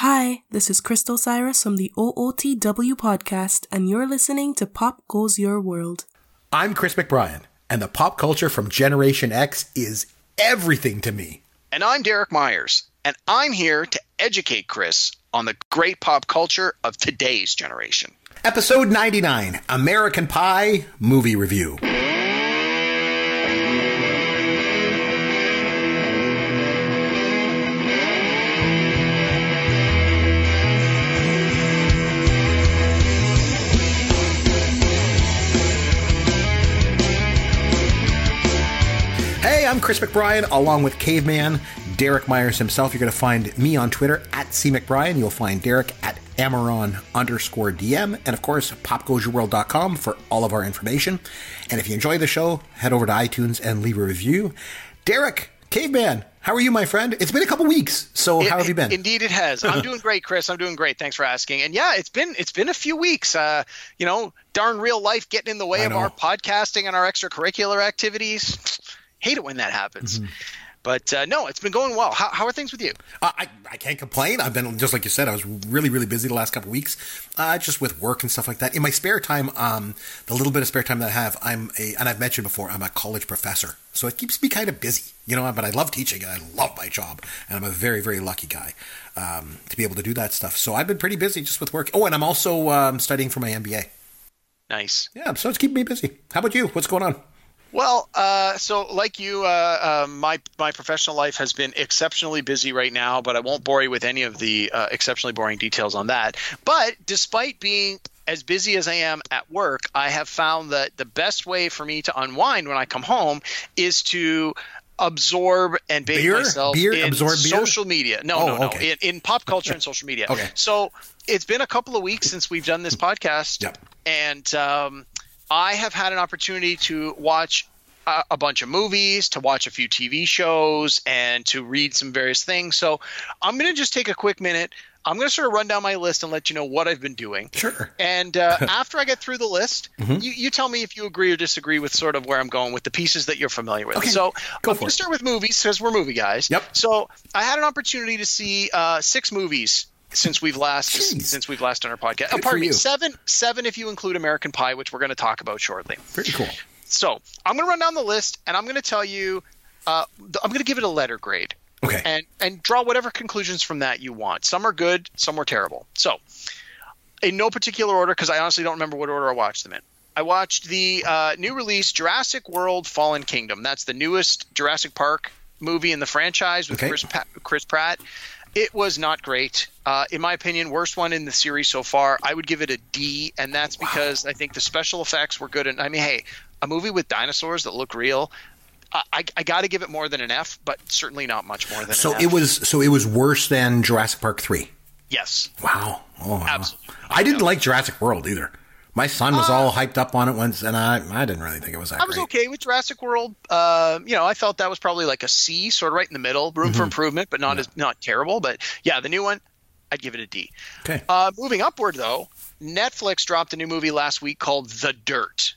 Hi, this is Crystal Cyrus from the OOTW podcast, and you're listening to Pop Goes Your World. I'm Chris McBrien, and the pop culture from Generation X is everything to me. And I'm Derek Myers, and I'm here to educate Chris on the great pop culture of today's generation. Episode 99 American Pie Movie Review. Hey, I'm Chris McBrien, along with Caveman Derek Myers himself. You're going to find me on Twitter at C McBrien. You'll find Derek at Amaron underscore DM. And of course, popgoesyourworld.com for all of our information. And if you enjoy the show, head over to iTunes and leave a review. Derek, Caveman, how are you, my friend? It's been a couple weeks. So It- how have you been? Indeed, it has. I'm doing great, Chris. I'm doing great. Thanks for asking. And yeah, it's been it's been a few weeks. Uh, you know, darn real life getting in the way I of know. our podcasting and our extracurricular activities. Hate it when that happens. Mm-hmm. But uh, no, it's been going well. How, how are things with you? Uh, I, I can't complain. I've been just like you said. I was really really busy the last couple of weeks, uh, just with work and stuff like that. In my spare time, um, the little bit of spare time that I have, I'm a and I've mentioned before, I'm a college professor, so it keeps me kind of busy, you know. But I love teaching and I love my job, and I'm a very very lucky guy um, to be able to do that stuff. So I've been pretty busy just with work. Oh, and I'm also um, studying for my MBA. Nice. Yeah, so it's keeping me busy. How about you? What's going on? Well, uh, so like you, uh, uh, my my professional life has been exceptionally busy right now, but I won't bore you with any of the uh, exceptionally boring details on that. But despite being as busy as I am at work, I have found that the best way for me to unwind when I come home is to absorb and bathe Beer? myself Beer? in Absorb beer? social media. No, Oh, no, no. okay. In, in pop culture and social media. Okay. So it's been a couple of weeks since we've done this podcast Yep. and um, I have had an opportunity to watch a, a bunch of movies, to watch a few TV shows, and to read some various things. So I'm going to just take a quick minute. I'm going to sort of run down my list and let you know what I've been doing. Sure. And uh, after I get through the list, Mm-hmm. you, you tell me if you agree or disagree with sort of where I'm going with the pieces that you're familiar with. Okay, So go I'm going to start with movies because we're movie guys. Yep. So I had an opportunity to see uh, six movies since we've last Jeez. since we've last done our podcast. Good Oh, pardon me, you. seven seven if you include American Pie, which we're going to talk about shortly. Pretty cool. So I'm going to run down the list, and I'm going to tell you. Uh, I'm going to give it a letter grade, Okay. and and draw whatever conclusions from that you want. Some are good, some are terrible. So, in no particular order, because I honestly don't remember what order I watched them in. I watched the uh, new release Jurassic World: Fallen Kingdom. That's the newest Jurassic Park movie in the franchise with Okay. Chris, pa- Chris Pratt. It was not great. Uh, in my opinion, worst one in the series so far. I would give it a D, and that's because I think the special effects were good. And I mean, hey, a movie with dinosaurs that look real. I, I, got to give it more than an F, but certainly not much more than So an F. it was so it was worse than Jurassic Park three. yes. Wow. Oh. Absolutely. I didn't like Jurassic World either. My son was all hyped up on it once, and I, I didn't really think it was that Uh, I was great. okay with Jurassic World. Uh, you know, I felt that was probably like a C, sort of right in the middle, room Mm-hmm. for improvement, but not as not terrible. But yeah, the new one, I'd give it a D. Okay. Uh, moving upward though, Netflix dropped a new movie last week called The Dirt.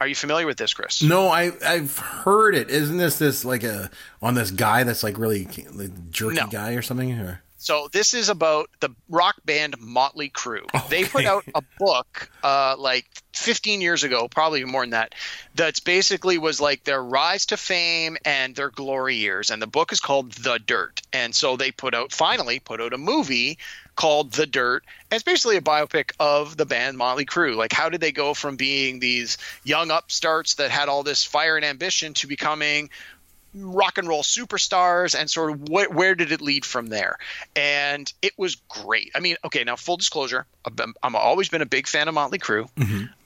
Are you familiar with this, Chris? no, I I've heard it. Isn't this this like a on this guy that's like really like, jerky No. guy or something? Or So this is about the rock band Motley Crue. They put out a book uh, like 15 years ago, probably more than that. That's basically was like their rise to fame and their glory years. And the book is called The Dirt. And so they put out finally put out a movie called The Dirt. And it's basically a biopic of the band Motley Crue. Like how did they go from being these young upstarts that had all this fire and ambition to becoming rock and roll superstars and sort of wh- where did it lead from there? And it was great. I mean okay now full disclosure i've, been, I've always been a big fan of motley crue.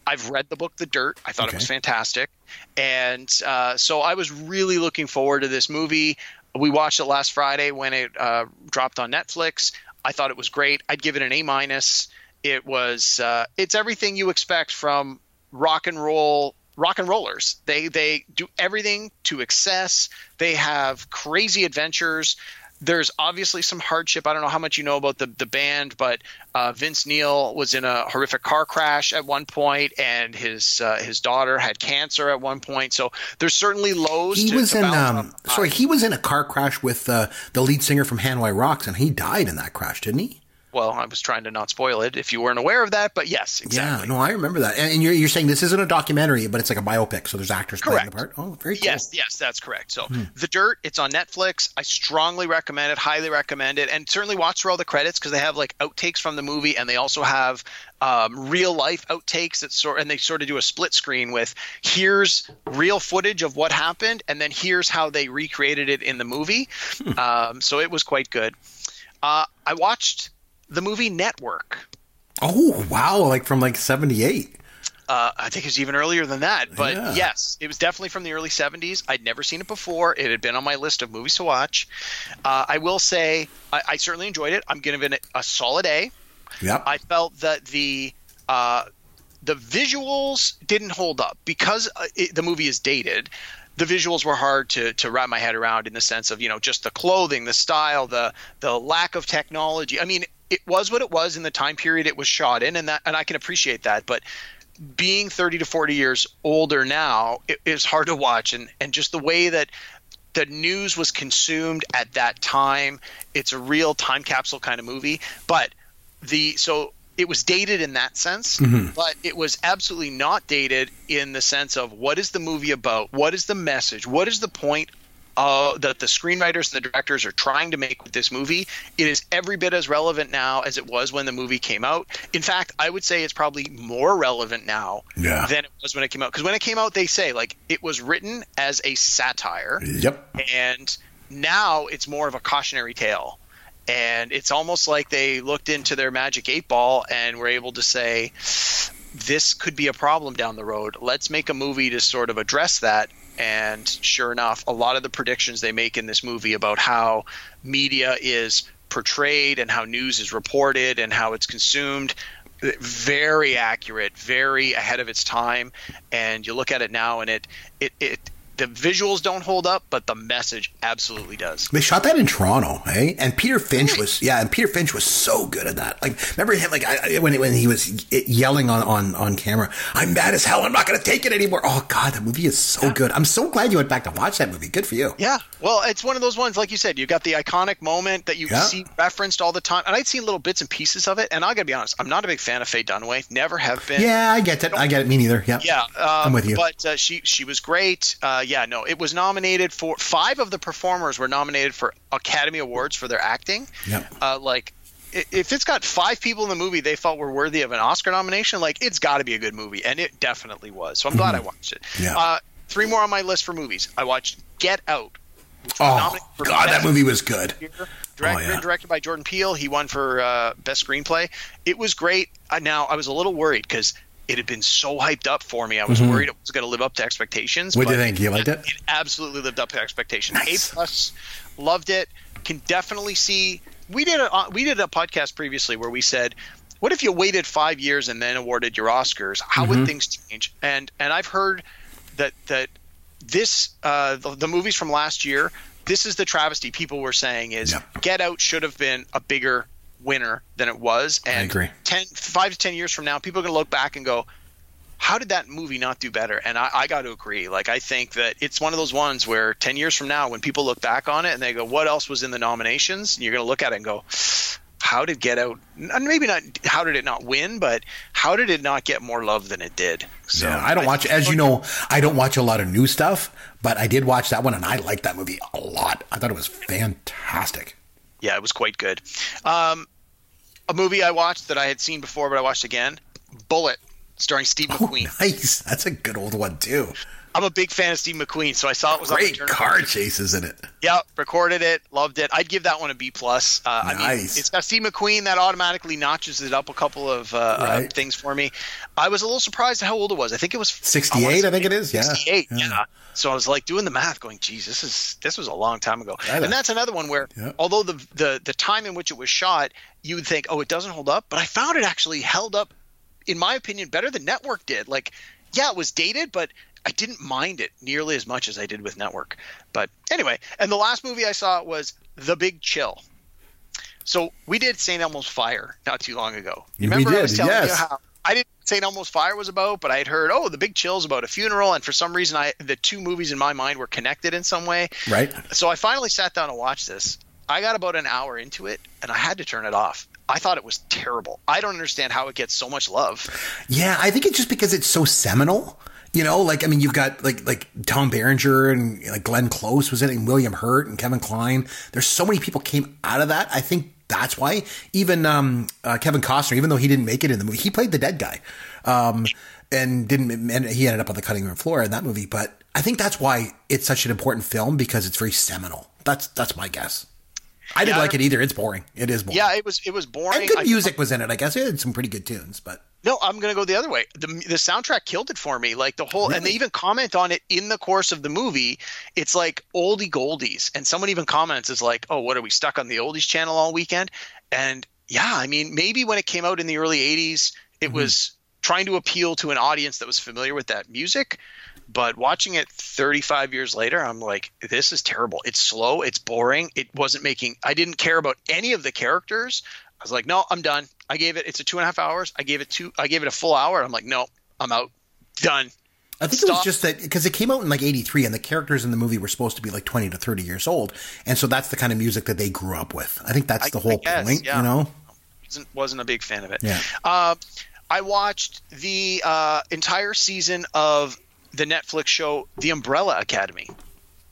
I've read the book the dirt. I thought Okay. it was fantastic. And uh, so i was really looking forward to this movie. We watched it last friday when it uh, dropped on netflix. I thought it was great. I'd give it an a minus. It was uh, it's everything you expect from rock and roll rock and rollers. They they do everything to excess. They have crazy adventures. There's obviously some hardship. I don't know how much you know about the, the band, but uh, Vince Neil was in a horrific car crash at one point, and his uh, his daughter had cancer at one point. So there's certainly lows. he to, was in um sorry he was in a car crash with uh, the lead singer from Hanoi Rocks, and he died in that crash, didn't he? Well, I was trying to not spoil it if you weren't aware of that, but yes, exactly. Yeah, no, I remember that. And, you're, you're saying this isn't a documentary, but it's like a biopic, so there's actors Correct. playing the part. Oh, very cool. Yes, yes, that's correct. So, The Dirt, it's on Netflix. I strongly recommend it, highly recommend it, and certainly watch through all the credits because they have like outtakes from the movie, and they also have um, real life outtakes that sort, and they sort of do a split screen with here's real footage of what happened, and then here's how they recreated it in the movie. Um, so it was quite good. Uh, I watched the movie Network. Oh, wow, like from like 78. Uh, I think it was even earlier than that. But Yeah. yes, it was definitely from the early 70s. I'd never seen it before. It had been on my list of movies to watch. Uh, I will say I, I certainly enjoyed it. I'm giving it a solid A. Yep. I felt that the uh, the visuals didn't hold up because uh, it, the movie is dated. The visuals were hard to, to wrap my head around in the sense of you know just the clothing, the style, the the lack of technology. I mean, it was what it was in the time period it was shot in, and that and I can appreciate that. But being 30 to 40 years older now, it is hard to watch, and and just the way that the news was consumed at that time, it's a real time capsule kind of movie. But the so it was dated in that sense, mm-hmm. but it was absolutely not dated in the sense of what is the movie about? What is the message? What is the point uh, that the screenwriters and the directors are trying to make with this movie? It is every bit as relevant now as it was when the movie came out. In fact, I would say it's probably more relevant now Yeah. than it was when it came out. Because when it came out, they say like it was written as a satire Yep. and now it's more of a cautionary tale and it's almost like they looked into their magic eight ball and were able to say this could be a problem down the road. Let's make a movie to sort of address that. And sure enough a lot of the predictions they make in this movie about how media is portrayed and how news is reported and how it's consumed very accurate very ahead of its time. And you look at it now and it it, it the visuals don't hold up, but the message absolutely does. They shot that in Toronto, hey? And Peter Finch was, yeah, and Peter Finch was so good at that. Like, remember him, like, I, when when he was yelling on, on, on camera, I'm mad as hell, I'm not going to take it anymore. Oh, God, that movie is so good. I'm so glad you went back to watch that movie. Good for you. Yeah, well, it's one of those ones, like you said, you got the iconic moment that you Yeah. see referenced all the time, and I'd seen little bits and pieces of it. And I got to be honest, I'm not a big fan of Faye Dunaway, never have been. Yeah, I get it. I get it. Me neither. Yeah. Yeah, um, I'm with you. But uh, she she was great. Uh, yeah, no, it was nominated for five of the performers were nominated for Academy Awards for their acting. Yep. Uh, like if it's got five people in the movie they felt were worthy of an Oscar nomination, like it's got to be a good movie, and it definitely was. So I'm glad I watched it. Yeah. Uh, three more on my list for movies. I watched Get Out. Oh, God, that movie was good. Direct, Oh, yeah. directed by Jordan Peele. He won for uh, best screenplay. It was great. Uh, now I was a little worried because it had been so hyped up for me. I was worried it was going to live up to expectations. What do you think? You liked it? It absolutely lived up to expectations. Nice. A plus, loved it. Can definitely see. We did a we did a podcast previously where we said, "What if you waited five years and then awarded your Oscars? How Mm-hmm. would things change?" And and I've heard that that this uh, the, the movies from last year. This is the travesty people were saying is Yeah. Get Out should have been a bigger winner than it was. And agree. 10, five to ten years from now, people are going to look back and go, how did that movie not do better? And I, I got to agree. Like, I think that it's one of those ones where 10 years from now, when people look back on it and they go, what else was in the nominations? And you're going to look at it and go, how did Get Out, and maybe not, how did it not win, but how did it not get more love than it did? So yeah, I don't watch, as you know, I don't watch a lot of new stuff, but I did watch that one and I liked that movie a lot. I thought it was fantastic. yeah, it was quite good. Um, a movie I watched that I had seen before, but I watched again, Bullitt, starring Steve Oh, McQueen. nice. That's a good old one, too. I'm a big fan of Steve McQueen, so I saw it was on Great turn- car chases in it. Yeah, recorded it, loved it. I'd give that one a B plus. Uh, I mean, Nice. it's got Steve McQueen that automatically notches it up a couple of uh, uh, Right. things for me. I was a little surprised at how old it was. I think it was 68, wanna I think it is. Yeah. 68. Yeah. Yeah. So I was like doing the math, going, "Geez, this is this was a long time ago." And that's another one where, Yeah. although the, the the time in which it was shot, you would think, "Oh, it doesn't hold up," but I found it actually held up, in my opinion, better than Network did. Like, yeah, it was dated, but I didn't mind it nearly as much as I did with Network. But anyway, and the last movie I saw was The Big Chill. So we did St. Elmo's Fire not too long ago. You We remember I was did, telling yes. you how I didn't St. Elmo's Fire was about, but I had heard, oh, The Big Chill's about a funeral, and for some reason, I the two movies in my mind were connected in some way. Right? So I finally sat down and watched this. I got about an hour into it, and I had to turn it off. I thought it was terrible. I don't understand how it gets so much love. Yeah, I think it's just because it's so seminal. You know, like I mean, you've got like like Tom Berenger and like Glenn Close was in it, and William Hurt and Kevin Kline. There's so many people came out of that. I think that's why even um, uh, Kevin Costner, even though he didn't make it in the movie, he played the dead guy, um, and didn't. And he ended up on the cutting room floor in that movie. But I think that's why it's such an important film because it's very seminal. That's that's my guess. I didn't like it either. It's boring. It is boring. Yeah, it was it was boring. and good I- music was in it. I guess it had some pretty good tunes, but No, I'm gonna go the other way. The the soundtrack killed it for me. Like the whole, and they even comment on it in the course of the movie. It's like oldie goldies, and someone even comments is like, "Oh, what are we stuck on the oldies channel all weekend?" And yeah, I mean, maybe when it came out in the early '80s, it Mm-hmm. was trying to appeal to an audience that was familiar with that music. But watching it 35 years later, I'm like, this is terrible. It's slow. It's boring. It wasn't making. I didn't care about any of the characters. I was like, no, I'm done. I gave it. It's a two and a half hours. I gave it two. I gave it a full hour. I'm like, no, I'm out. Done. I think it was just that because it came out in like 83 and the characters in the movie were supposed to be like 20 to 30 years old. And so that's the kind of music that they grew up with. I think that's the I whole guess, point, yeah. you know? Wasn't wasn't a big fan of it. Yeah. Uh, I watched the uh, entire season of the Netflix show The Umbrella Academy.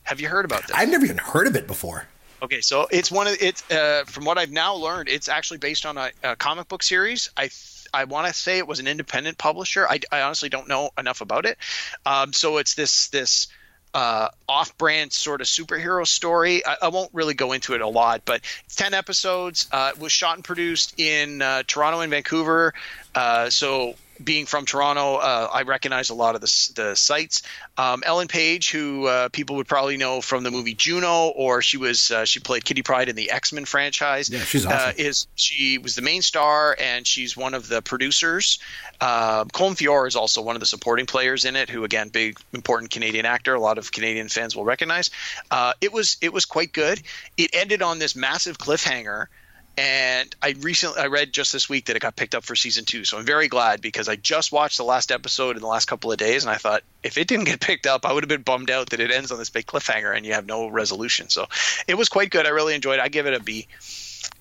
Have you heard about this? I've never even heard of it before. Okay, so it's one of it's uh, from what I've now learned, it's actually based on a, a comic book series. I th- I want to say it was an independent publisher. I, I honestly don't know enough about it. Um, so it's this this uh, off-brand sort of superhero story. I, I won't really go into it a lot, but it's ten episodes. Uh, it was shot and produced in uh, Toronto and Vancouver. Uh, so being from Toronto, uh, I recognize a lot of the, the sites. Um, Ellen Page, who uh, people would probably know from the movie Juno, or she was uh, she played Kitty Pryde in the X Men franchise. Yeah, she's Uh, awesome. is she was the main star, and she's one of the producers. Uh, Colm Feore is also one of the supporting players in it, who again, big important Canadian actor. A lot of Canadian fans will recognize. Uh, it was it was quite good. It ended on this massive cliffhanger. And I recently I read just this week that it got picked up for season two, so I'm very glad because I just watched the last episode in the last couple of days, and I thought if it didn't get picked up, I would have been bummed out that it ends on this big cliffhanger and you have no resolution. So it was quite good. I really enjoyed it. I give it a B.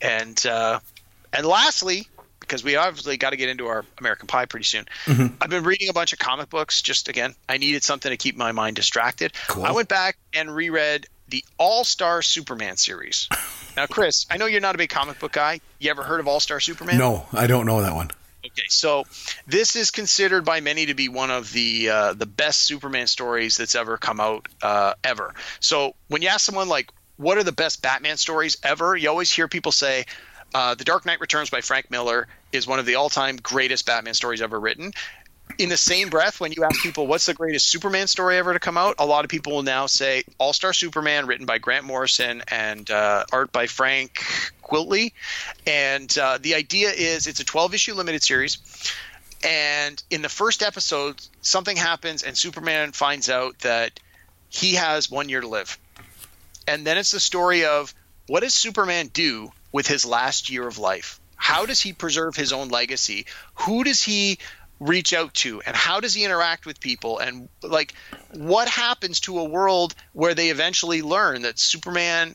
And uh, and lastly, because we obviously got to get into our American Pie pretty soon, I've been reading a bunch of comic books. Just again, I needed something to keep my mind distracted. Cool. I went back and reread the All Star Superman series. Now, Chris, I know you're not a big comic book guy. You ever heard of All Star Superman? No, I don't know that one. Okay, so this is considered by many to be one of the uh, the best Superman stories that's ever come out uh, ever. So when you ask someone like, "What are the best Batman stories ever?" you always hear people say, uh, "The Dark Knight Returns" by Frank Miller is one of the all-time greatest Batman stories ever written. In the same breath, when you ask people what's the greatest Superman story ever to come out, a lot of people will now say All Star Superman, written by Grant Morrison and uh, art by Frank Quitely. And uh, the idea is it's a 12 issue limited series. And in the first episode, something happens, and Superman finds out that he has one year to live. And then it's the story of what does Superman do with his last year of life? How does he preserve his own legacy? Who does he reach out to? And how does he interact with people? And like, what happens to a world where they eventually learn that Superman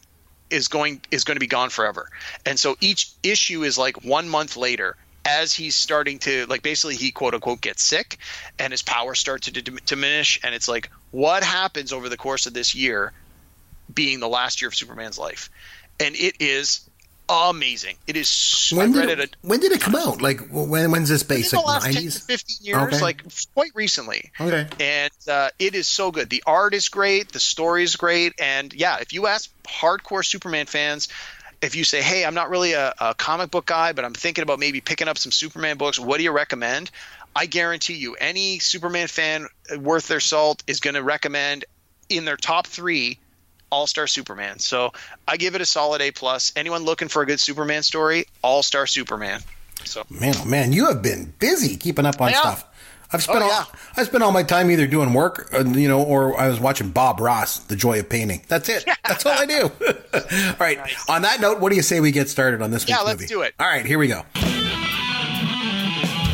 is going is going to be gone forever? And so each issue is like one month later as he's starting to like basically he quote unquote gets sick and his power starts to dim- diminish and it's like what happens over the course of this year being the last year of Superman's life, and it is amazing. It is. s- When did, it. it, when did it come out? Like, when, when's this in based? the Like, last 10 to 15 years, Okay. like quite recently. Okay. And uh, it is so good. The art is great. The story is great. And yeah, if you ask hardcore Superman fans, if you say, hey, I'm not really a, a comic book guy, but I'm thinking about maybe picking up some Superman books, what do you recommend? I guarantee you, any Superman fan worth their salt is going to recommend in their top three All Star Superman. So I give it a solid A plus. Anyone looking for a good Superman story, All Star Superman. So Man, oh man, you have been busy keeping up on Yeah. stuff. I've spent Oh, all. I spent all my time either doing work, uh, you know, or I was watching Bob Ross, The Joy of Painting. That's it. That's all I do. all right. On that note, what do you say we get started on this Yeah, let's movie? do it. All right, here we go.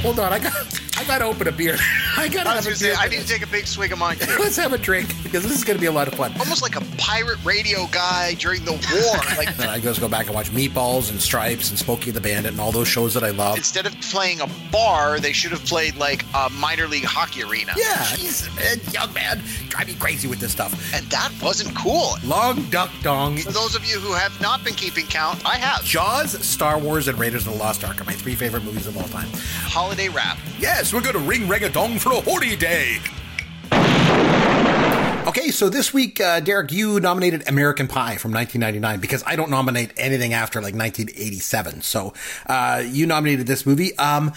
Hold on, I got I got to open a beer. I got to I have a gonna say, beer. I need to take a big swig of mine. Let's have a drink. because this is going to be a lot of fun. Almost like a pirate radio guy during the war. Like Then I just go back and watch Meatballs and Stripes and Smokey the Bandit and all those shows that I love. instead of playing a bar, they should have played like a minor league hockey arena. Yeah, he's a young man, drive me crazy with this stuff. And that wasn't cool. Long Duck Dong, For those of you who have not been keeping count, I have. Jaws, Star Wars, and Raiders of the Lost Ark are my three favorite movies of all time. Holiday rap. Yes, we're going to ring rang a dong for a holy day. Okay, so this week, uh, Derek, you nominated American Pie from 1999 because I don't nominate anything after like 1987. So uh, you nominated this movie. Um,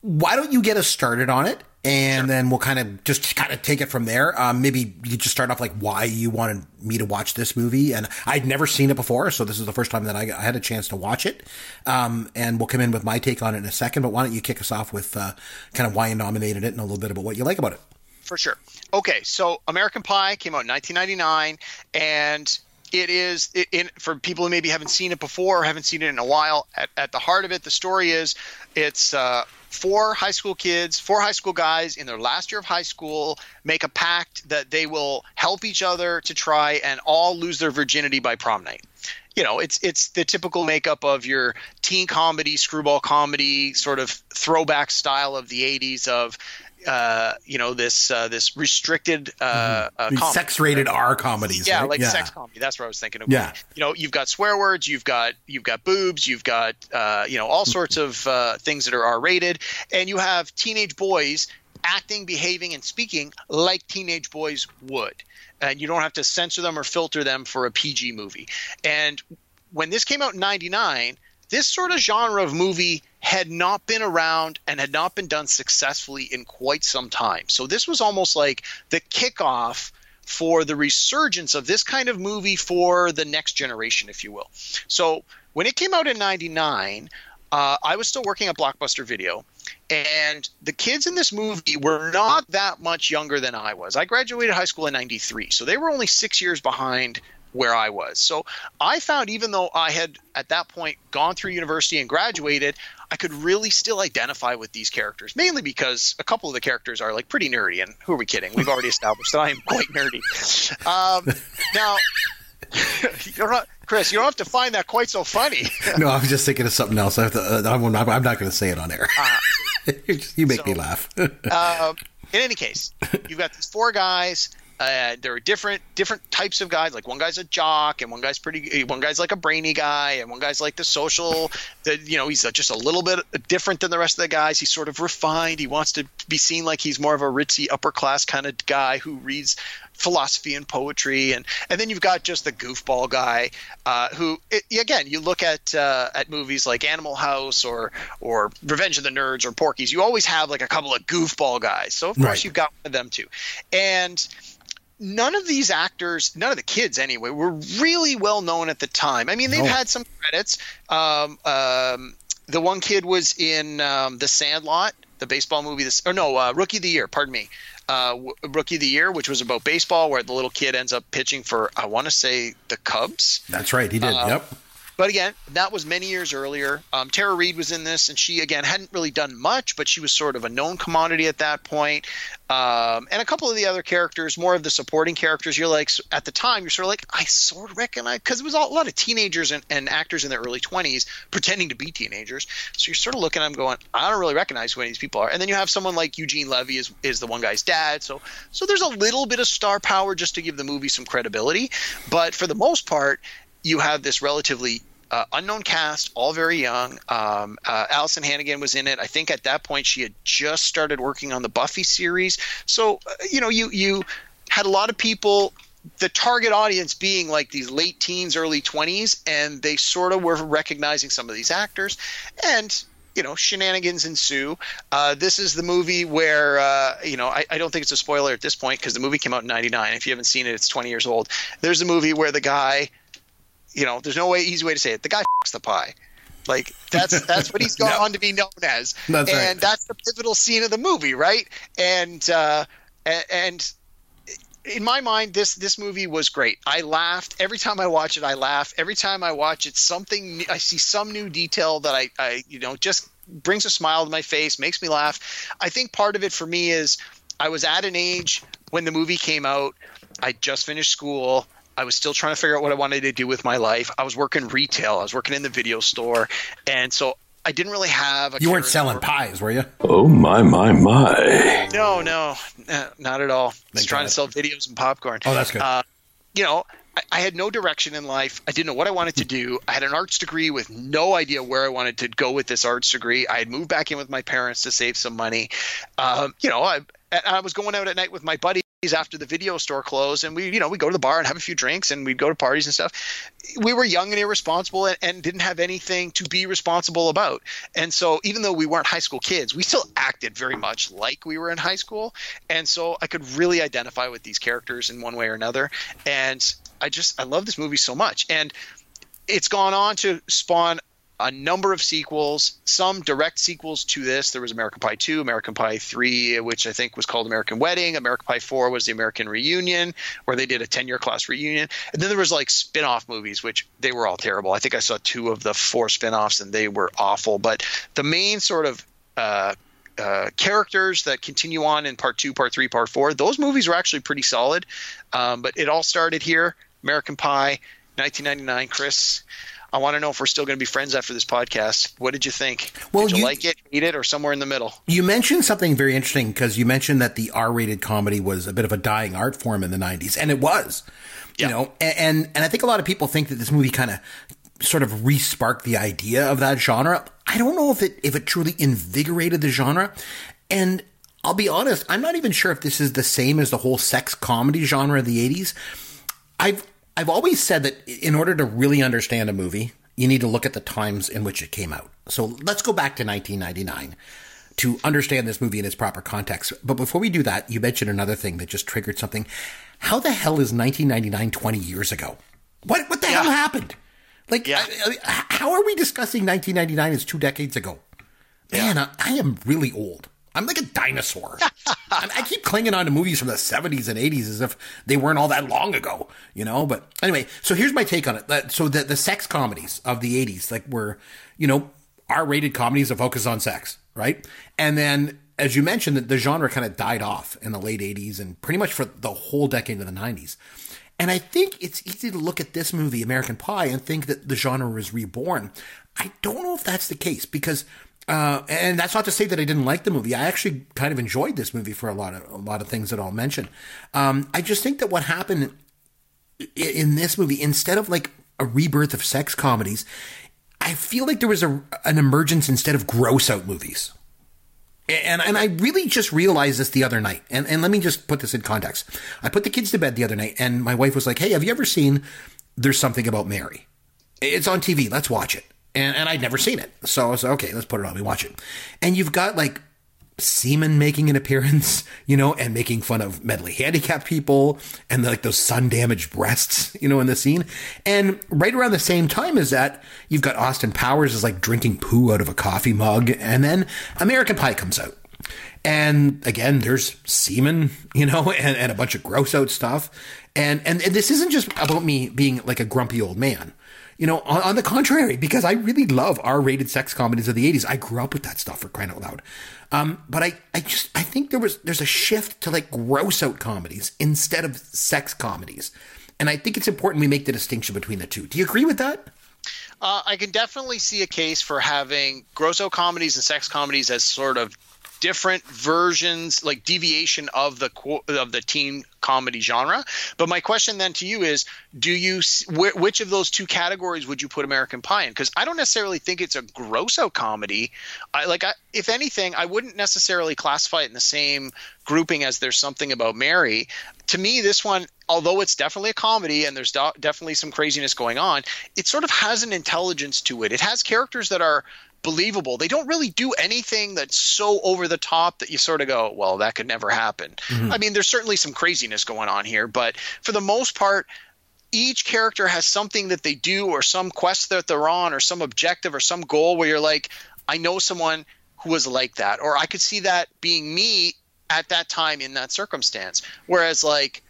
why don't you get us started on it? And then we'll kind of just kind of take it from there. Um, maybe you just start off like why you wanted me to watch this movie. And I'd never seen it before. So this is the first time that I, I had a chance to watch it. Um, and we'll come in with my take on it in a second. But why don't you kick us off with uh, kind of why you nominated it and a little bit about what you like about it? For sure. Okay, so American Pie came out in 1999, and it is it, in for people who maybe haven't seen it before or haven't seen it in a while. At, at the heart of it, the story is it's uh, four high school kids, four high school guys in their last year of high school make a pact that they will help each other to try and all lose their virginity by prom night. You know, it's it's the typical makeup of your teen comedy, screwball comedy, sort of throwback style of the '80s of, uh, you know, this uh, this restricted uh, uh. Sex rated R comedies. Yeah, right? like sex comedy. That's what I was thinking of. Yeah. You know, you've got swear words, you've got you've got boobs, you've got uh, you know all sorts of uh, things that are R rated, and you have teenage boys acting, behaving, and speaking like teenage boys would, and you don't have to censor them or filter them for a PG movie. And when this came out in '99, this sort of genre of movie had not been around and had not been done successfully in quite some time. So this was almost like the kickoff for the resurgence of this kind of movie for the next generation, if you will. So when it came out in '99, uh, I was still working at Blockbuster Video, and the kids in this movie were not that much younger than I was. I graduated high school in '93, so they were only six years behind where I was. So I found even though I had at that point gone through university and graduated, I could really still identify with these characters, mainly because a couple of the characters are like pretty nerdy. And who are we kidding? We've already established that I am quite nerdy. Um, now, you're not, Chris, you don't have to find that quite so funny. no, I was just thinking of something else. I have to, uh, I'm, I'm not going to say it on air. you make So- me laugh. um, in any case, you've got these four guys. Uh, there are different different types of guys. Like one guy's a jock, and one guy's pretty. One guy's like a brainy guy, and one guy's like the social. The you know he's just a little bit different than the rest of the guys. He's sort of refined. He wants to be seen like he's more of a ritzy upper class kind of guy who reads philosophy and poetry, and and then you've got just the goofball guy uh, who it, again you look at uh, at movies like Animal House or or Revenge of the Nerds or Porky's. You always have like a couple of goofball guys. So of course Right. you've got one of them too, and none of these actors, none of the kids anyway, were really well known at the time. I mean, they've No. had some credits. Um, um, the one kid was in um, The Sandlot, the baseball movie. This or no, uh, Rookie of the Year. Pardon me. Uh, w- Rookie of the Year, which was about baseball, where the little kid ends up pitching for, I want to say, the Cubs. That's right. He did. Uh, yep. But again, that was many years earlier. Um, Tara Reid was in this, and she again hadn't really done much, but she was sort of a known commodity at that point. Um, and a couple of the other characters, more of the supporting characters, you're like at the time, you're sort of like I sort of recognize because it was a lot of teenagers and, and actors in their early 20s pretending to be teenagers. So you're sort of looking at them going, I don't really recognize who any of these people are. And then you have someone like Eugene Levy is is the one guy's dad. So so there's a little bit of star power just to give the movie some credibility, but for the most part, you have this relatively uh, unknown cast, all very young. Um, uh, Alyson Hannigan was in it. I think at that point she had just started working on the Buffy series. So uh, you know, you you had a lot of people. The target audience being like these late teens, early twenties, and they sort of were recognizing some of these actors, and you know shenanigans ensue. Uh, this is the movie where uh, you know I, I don't think it's a spoiler at this point because the movie came out in '99. If you haven't seen it, it's 20 years old. There's a movie where the guy you know, there's no way easy way to say it. The guy fucks the pie. Like that's that's what he's gone on to be known as. That's right. and that's the pivotal scene of the movie, right? And uh, and in my mind, this this movie was great. I laughed every time I watch it. I laugh every time I watch it. Something I see some new detail that I, I you know just brings a smile to my face, makes me laugh. I think part of it for me is I was at an age when the movie came out I just finished school. I was still trying to figure out what I wanted to do with my life. I was working retail. I was working in the video store, and so I didn't really have. you weren't selling pies, were you? Oh my my my! No, no, not at all. I was trying to sell videos and popcorn. Oh, that's good. Uh, you know, I, I had no direction in life. I didn't know what I wanted to do. I had an arts degree with no idea where I wanted to go with this arts degree. I had moved back in with my parents to save some money. Um, you know, I, I was going out at night with my buddies after the video store closed and we you know we go to the bar and have a few drinks and we'd go to parties and stuff. We were young and irresponsible and, and, didn't have anything to be responsible about. And so even though we weren't high school kids we still acted very much like we were in high school. And so i could really identify with these characters in one way or another. And i just i love this movie so much. And it's gone on to spawn a number of sequels, some direct sequels to this. There was American Pie 2, American Pie 3, which I think was called American Wedding. American Pie 4 was the American Reunion, where they did a 10 year class reunion. And then there was like spin off movies, which they were all terrible. I think I saw two of the four spin offs and they were awful. But the main sort of uh, uh, characters that continue on in part two, part three, part four, those movies were actually pretty solid. Um, but it all started here American Pie, 1999. Chris, I want to know if we're still going to be friends after this podcast. What did you think? Well, did you, you like it, hate it, or somewhere in the middle? You mentioned something very interesting because you mentioned that the R-rated comedy was a bit of a dying art form in the '90s, and it was. You know, and and I think a lot of people think that this movie kind of sort of re-sparked the idea of that genre. I don't know if it if it truly invigorated the genre, and I'll be honest, I'm not even sure if this is the same as the whole sex comedy genre of the '80s. I've I've always said that in order to really understand a movie, you need to look at the times in which it came out. So let's go back to 1999 to understand this movie in its proper context. But before we do that, you mentioned another thing that just triggered something. How the hell is 1999 20 years ago? What what the yeah. hell happened? Like, yeah. I, I, how are we discussing 1999 as two decades ago? Man, yeah. I, I am really old. I'm like a dinosaur. I keep clinging on to movies from the 70s and 80s as if they weren't all that long ago, you know? But anyway, so here's my take on it. So the, the sex comedies of the 80s, like were, you know, R rated comedies that focus on sex, right? And then, as you mentioned, the, the genre kind of died off in the late 80s and pretty much for the whole decade of the 90s. And I think it's easy to look at this movie, American Pie, and think that the genre was reborn. I don't know if that's the case because uh, and that's not to say that I didn't like the movie. I actually kind of enjoyed this movie for a lot of a lot of things that I'll mention. Um, I just think that what happened in this movie, instead of like a rebirth of sex comedies, I feel like there was a, an emergence instead of gross out movies. And, and I really just realized this the other night. And, and let me just put this in context. I put the kids to bed the other night, and my wife was like, Hey, have you ever seen There's Something About Mary? It's on TV. Let's watch it and and I'd never seen it. So I was like, okay, let's put it on. We watch it, and you've got like semen making an appearance, you know, and making fun of mentally handicapped people and like those sun damaged breasts, you know, in the scene. And right around the same time as that, you've got Austin Powers is like drinking poo out of a coffee mug, and then American Pie comes out. And again, there's semen, you know, and, and a bunch of gross out stuff. And, and and this isn't just about me being like a grumpy old man. You know, on, on the contrary, because I really love R-rated sex comedies of the '80s. I grew up with that stuff for crying out loud. Um, but I, I just, I think there was, there's a shift to like gross out comedies instead of sex comedies, and I think it's important we make the distinction between the two. Do you agree with that? Uh, I can definitely see a case for having gross out comedies and sex comedies as sort of different versions, like deviation of the of the teen comedy genre. But my question then to you is, do you wh- which of those two categories would you put American Pie in? Because I don't necessarily think it's a grosso comedy. I like, I, if anything, I wouldn't necessarily classify it in the same grouping as There's Something About Mary. To me, this one, although it's definitely a comedy and there's do- definitely some craziness going on, it sort of has an intelligence to it. It has characters that are believable. They don't really do anything that's so over the top that you sort of go, well, that could never happen. Mm-hmm. I mean, there's certainly some craziness going on here, but for the most part, each character has something that they do or some quest that they're on or some objective or some goal where you're like, I know someone who was like that, or I could see that being me at that time in that circumstance. Whereas, like,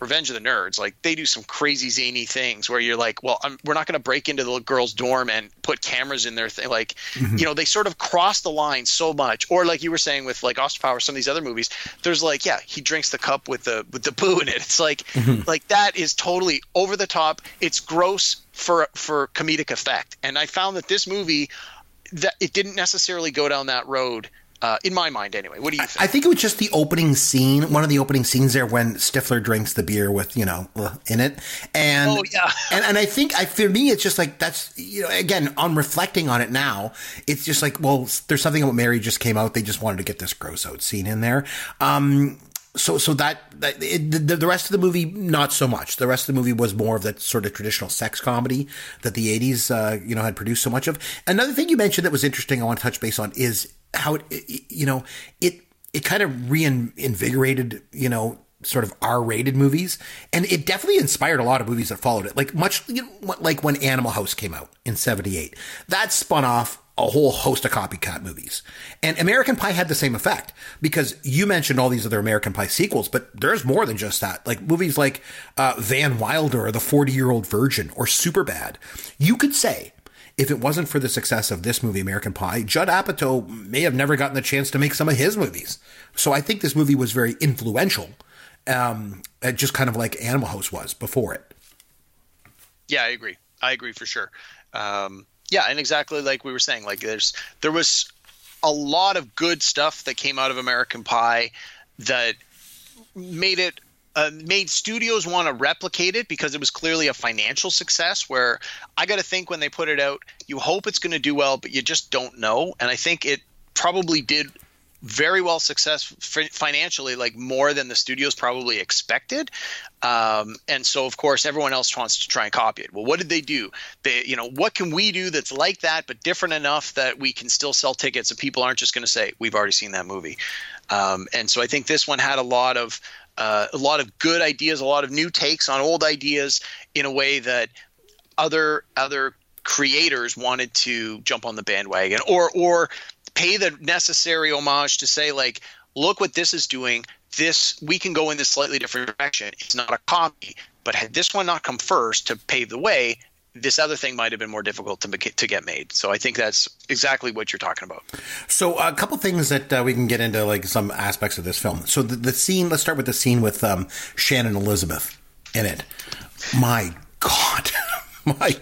Revenge of the Nerds, like they do some crazy zany things where you're like, well, I'm, we're not going to break into the girl's dorm and put cameras in their thing. Like, mm-hmm. you know, they sort of cross the line so much. Or like you were saying with like Austin Power, some of these other movies, there's like, yeah, he drinks the cup with the with the poo in it. It's like, mm-hmm. like that is totally over the top. It's gross for for comedic effect. And I found that this movie that it didn't necessarily go down that road uh, in my mind, anyway. What do you think? I think it was just the opening scene, one of the opening scenes there when Stifler drinks the beer with you know in it, and oh yeah, and, and I think I for me it's just like that's you know again on reflecting on it now, it's just like well there's something about Mary just came out, they just wanted to get this gross out scene in there. Um, so so that, that it, the, the rest of the movie not so much. The rest of the movie was more of that sort of traditional sex comedy that the 80s uh, you know had produced so much of. Another thing you mentioned that was interesting i want to touch base on is how it, it you know it it kind of reinvigorated you know sort of R-rated movies, and it definitely inspired a lot of movies that followed it. Like much you know, like when Animal House came out in '78, that spun off a whole host of copycat movies. And American Pie had the same effect because you mentioned all these other American Pie sequels, but there's more than just that. Like movies like uh, Van Wilder or The 40 Year Old Virgin or Superbad. You could say, if it wasn't for the success of this movie, American Pie, Judd Apatow may have never gotten the chance to make some of his movies. So I think this movie was very influential, um, just kind of like Animal House was before it. Yeah, I agree. I agree for sure. Um, yeah, and exactly like we were saying, like there's there was a lot of good stuff that came out of American Pie that made it uh, made studios want to replicate it because it was clearly a financial success. Where I got to think when they put it out, you hope it's going to do well, but you just don't know. And I think it probably did very well successful financially, like more than the studios probably expected. Um, and so, of course, everyone else wants to try and copy it. Well, what did they do? They, you know, what can we do that's like that but different enough that we can still sell tickets and people aren't just going to say we've already seen that movie. Um, and so, I think this one had a lot of uh, a lot of good ideas, a lot of new takes on old ideas in a way that other other creators wanted to jump on the bandwagon or or pay the necessary homage to say like look what this is doing this we can go in this slightly different direction it's not a copy but had this one not come first to pave the way this other thing might have been more difficult to to get made. So I think that's exactly what you're talking about. So a couple things that uh, we can get into, like some aspects of this film. So the, the scene. Let's start with the scene with um, Shannon Elizabeth in it. My God, my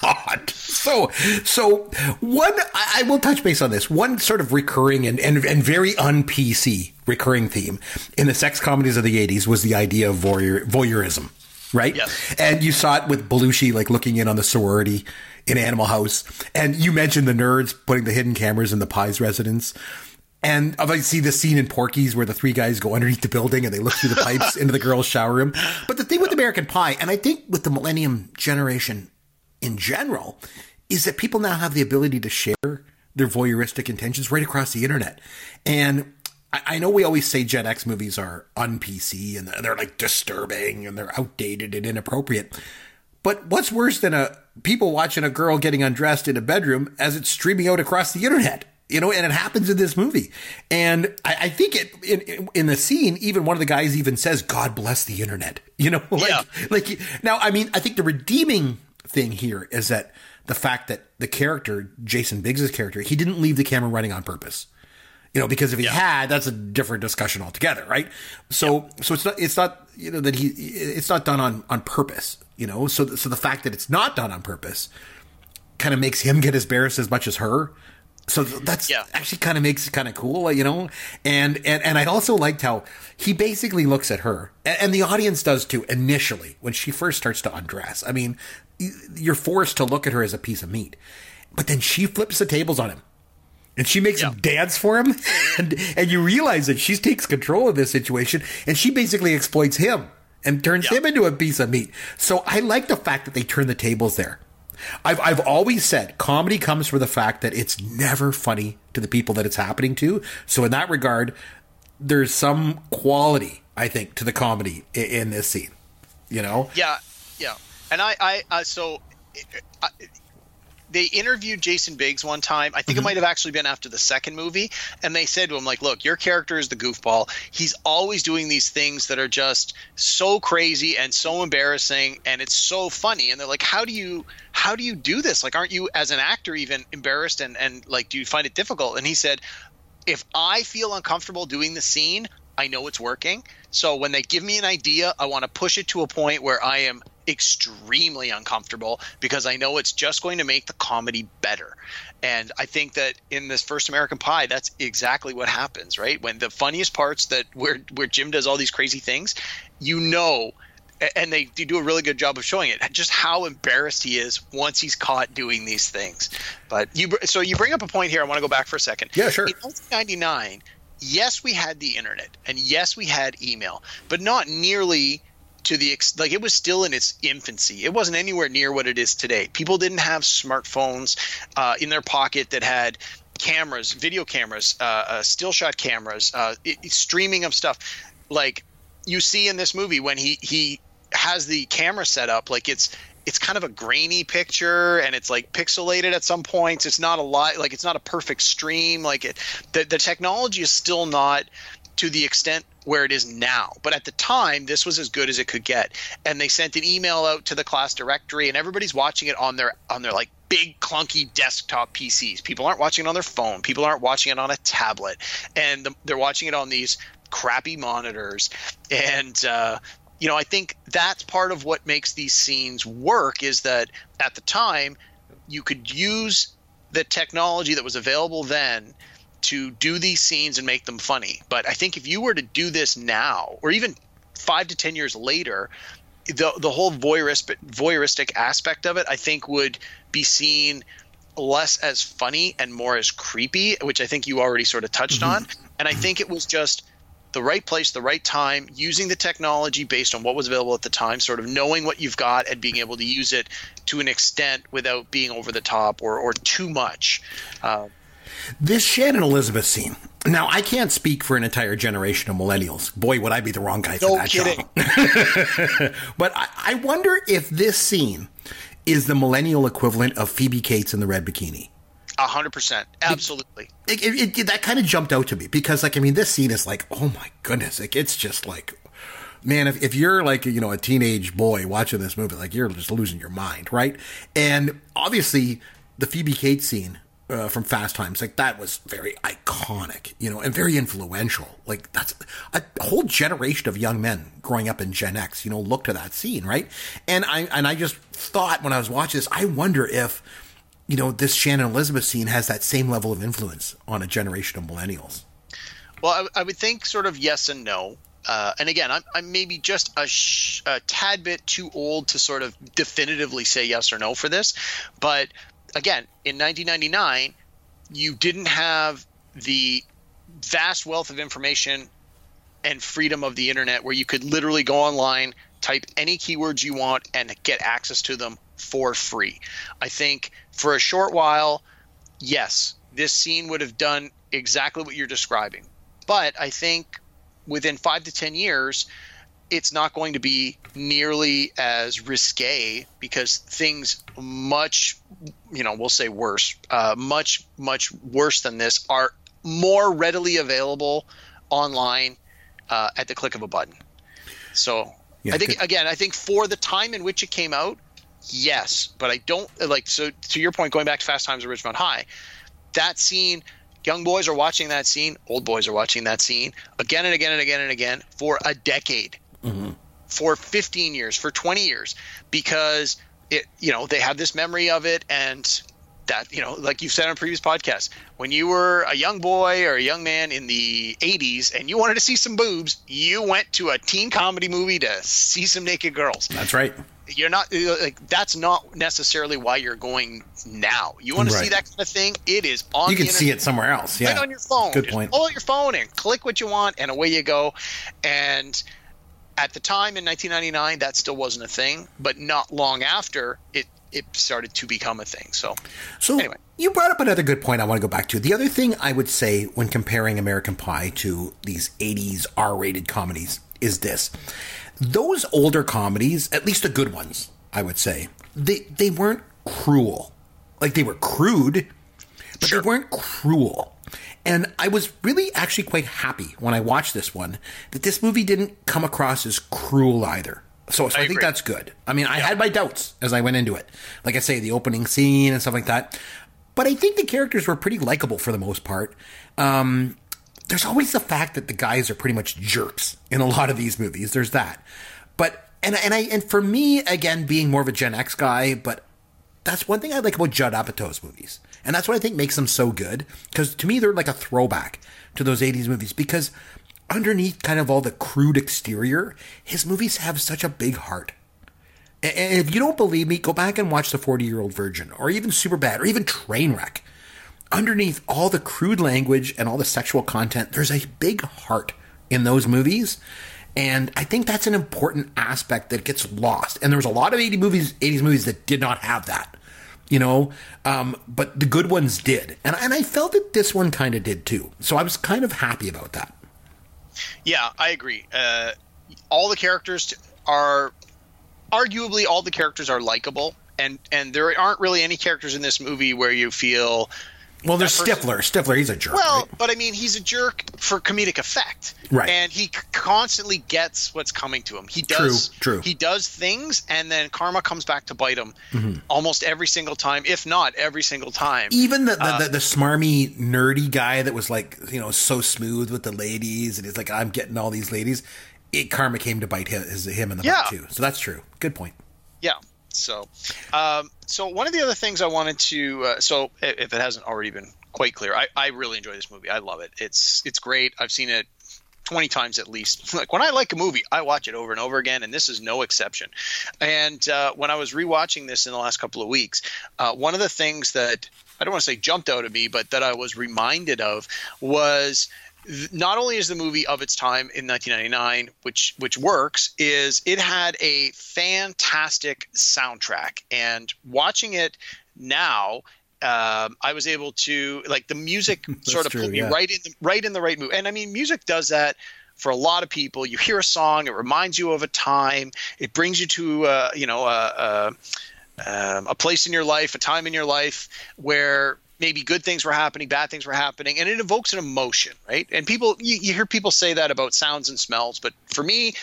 God. So, so one, I will touch base on this. One sort of recurring and, and, and very un PC recurring theme in the sex comedies of the 80s was the idea of voyeur, voyeurism, right? Yes. And you saw it with Belushi, like looking in on the sorority in Animal House. And you mentioned the nerds putting the hidden cameras in the Pies residence. And I see the scene in Porky's where the three guys go underneath the building and they look through the pipes into the girls' shower room. But the thing with American Pie, and I think with the Millennium generation in general is that people now have the ability to share their voyeuristic intentions right across the internet. And I, know we always say Gen X movies are un PC and they're like disturbing and they're outdated and inappropriate. But what's worse than a people watching a girl getting undressed in a bedroom as it's streaming out across the internet? You know, and it happens in this movie. And I, I think it in, in the scene, even one of the guys even says, "God bless the internet." You know, like yeah. like now. I mean, I think the redeeming thing here is that the fact that the character, Jason Biggs' character, he didn't leave the camera running on purpose. You know, because if he yeah. had, that's a different discussion altogether, right? So, yeah. so it's not, it's not, you know, that he, it's not done on, on purpose, you know? So, so the fact that it's not done on purpose kind of makes him get as embarrassed as much as her. So that's yeah. actually kind of makes it kind of cool, you know? And, and, and I also liked how he basically looks at her and, and the audience does too initially when she first starts to undress. I mean, you're forced to look at her as a piece of meat. But then she flips the tables on him. And she makes him dance for him. And, and you realize that she takes control of this situation and she basically exploits him and turns him into a piece of meat. So I like the fact that they turn the tables there. I've, I've always said comedy comes from the fact that it's never funny to the people that it's happening to. So in that regard, there's some quality, I think, to the comedy in, in this scene. You know? Yeah, yeah. And I, I, I so I, they interviewed Jason Biggs one time. I think Mm-hmm. it might have actually been after the second movie, and they said to him like, "Look, your character is the goofball. He's always doing these things that are just so crazy and so embarrassing, and it's so funny." And they're like, "How do you how do you do this? Like, aren't you as an actor even embarrassed and and like do you find it difficult?" And he said, "If I feel uncomfortable doing the scene, I know it's working. So when they give me an idea, I want to push it to a point where I am extremely uncomfortable because I know it's just going to make the comedy better. And I think that in this first American Pie, that's exactly what happens, right? When the funniest parts that where where Jim does all these crazy things, you know and they do a really good job of showing it just how embarrassed he is once he's caught doing these things but you so you bring up a point here i want to go back for a second Yeah, sure. in 1999 yes we had the internet and yes we had email but not nearly to the ex- like it was still in its infancy. It wasn't anywhere near what it is today. People didn't have smartphones uh, in their pocket that had cameras video cameras uh, uh, still shot cameras uh, it, streaming of stuff. Like you see in this movie when he he has the camera set up like it's it's kind of a grainy picture and it's like pixelated at some points. It's not a lot like it's not a perfect stream. Like it the, the technology is still not to the extent where it is now. But at the time this was as good as it could get. And they sent an email out to the class directory and everybody's watching it on their on their like big clunky desktop PCs people aren't watching it on their phone. People aren't watching it on a tablet. And the, they're watching it on these crappy monitors. And uh you know, I think that's part of what makes these scenes work is that at the time you could use the technology that was available then to do these scenes and make them funny. But I think if you were to do this now, or even five to ten years later, the the whole voyeuristic voyeuristic aspect of it, I think, would be seen less as funny and more as creepy, which I think you already sort of touched on. And I think it was just the right place, the right time, using the technology based on what was available at the time, sort of knowing what you've got and being able to use it to an extent without being over the top or, or too much. Uh, This Shannon Elizabeth scene. Now, I can't speak for an entire generation of millennials. Boy, would I be the wrong guy for no that kidding. job. But I, I wonder if this scene is the millennial equivalent of Phoebe Cates in the red bikini. A hundred percent, absolutely. It, it, it, that kind of jumped out to me because, like, I mean, this scene is like, oh my goodness, like, it's just like, man, if, if you're like, you know, a teenage boy watching this movie, like, you're just losing your mind, right? And obviously, the Phoebe Cates scene uh, from Fast Times, like, that was very iconic, you know, and very influential. Like, that's a whole generation of young men growing up in Gen X, you know, look to that scene, right? And I and I just thought when I was watching this, I wonder if you know, this Shannon Elizabeth scene has that same level of influence on a generation of millennials. Well, I, I would think sort of yes and no. Uh, and again, I'm, I'm maybe just a, sh- a tad bit too old to sort of definitively say yes or no for this. But again, in 1999, you didn't have the vast wealth of information and freedom of the internet where you could literally go online, type any keywords you want, and get access to them for free. I think for a short while, yes, this scene would have done exactly what you're describing. But I think within five to 10 years, it's not going to be nearly as risque because things much, you know, we'll say worse, uh, much, much worse than this are more readily available online uh, at the click of a button. So Yeah, I think, again, I think for the time in which it came out, yes. But I don't like, so to your point, going back to Fast Times at Ridgemont High, that scene young boys are watching that scene old boys are watching that scene again and again and again and again for a decade for 15 years for 20 years because it you know they have this memory of it and that you know like you've said on previous podcasts when you were a young boy or a young man in the 80s and you wanted to see some boobs you went to a teen comedy movie to see some naked girls That's right. you're not uh, like that's not necessarily why you're going now. You want to see that kind of thing? It is on. You can see it somewhere else. Yeah. right on your phone. Good Just point. Pull out your phone and click what you want, and away you go. And at the time in 1999, that still wasn't a thing, but not long after it it started to become a thing. So So Anyway. you brought up another good point I want to go back to. The other thing I would say when comparing American Pie to these 80s R-rated comedies is this. Those older comedies, at least the good ones, I would say, they they weren't cruel Like they were crude, but they weren't cruel. And I was really actually quite happy when I watched this one that this movie didn't come across as cruel either. So, so I, think that's good. I mean, I had my doubts as I went into it. Like I say, the opening scene and stuff like that. But I think the characters were pretty likable for the most part. Um, there's always the fact that the guys are pretty much jerks in a lot of these movies. There's that. But and and I and for me again being more of a Gen X guy, but that's one thing I like about Judd Apatow's movies. And that's what I think makes them so good because to me they're like a throwback to those 80s movies because underneath kind of all the crude exterior, his movies have such a big heart. And if you don't believe me, go back and watch The 40 Year Old Virgin or even Superbad or even Trainwreck. Underneath all the crude language and all the sexual content, there's a big heart in those movies. And I think that's an important aspect that gets lost. And there was a lot of 80 movies, 80s movies that did not have that, you know, um, but the good ones did. And, and I felt that this one kind of did too. So I was kind of happy about that. Yeah, I agree. Uh, all the characters are arguably all the characters are likable, and and there aren't really any characters in this movie where you feel Well, there's person- Stifler. Stifler, he's a jerk. well, right? but I mean, he's a jerk for comedic effect, Right. And he constantly gets what's coming to him. He does, True, true. He does things, and then karma comes back to bite him Mm-hmm. almost every single time, if not every single time. even the the, Uh, the the smarmy nerdy guy that was like you know so smooth with the ladies and he's like I'm getting all these ladies. It karma came to bite him, his, him in the Yeah. butt too. So that's true. Good point. Yeah. So, um, so one of the other things I wanted to, uh, so if it hasn't already been quite clear, I, I really enjoy this movie. I love it. It's it's great. I've seen it 20 times at least. Like when I like a movie, I watch it over and over again, and this is no exception. And uh, when I was rewatching this in the last couple of weeks, uh, one of the things that I don't want to say jumped out at me, but that I was reminded of was not only is the movie of its time in 1999, which which works, is it had a fantastic soundtrack, and watching it now. Um, I was able to like the music sort of true, put me yeah. right in the, right in the right mood, and I mean music does that for a lot of people. You hear a song, it reminds you of a time, it brings you to uh, you know a, a, um, a place in your life, a time in your life where maybe good things were happening, bad things were happening, and it evokes an emotion, right? And people, you, you hear people say that about sounds and smells, but for me,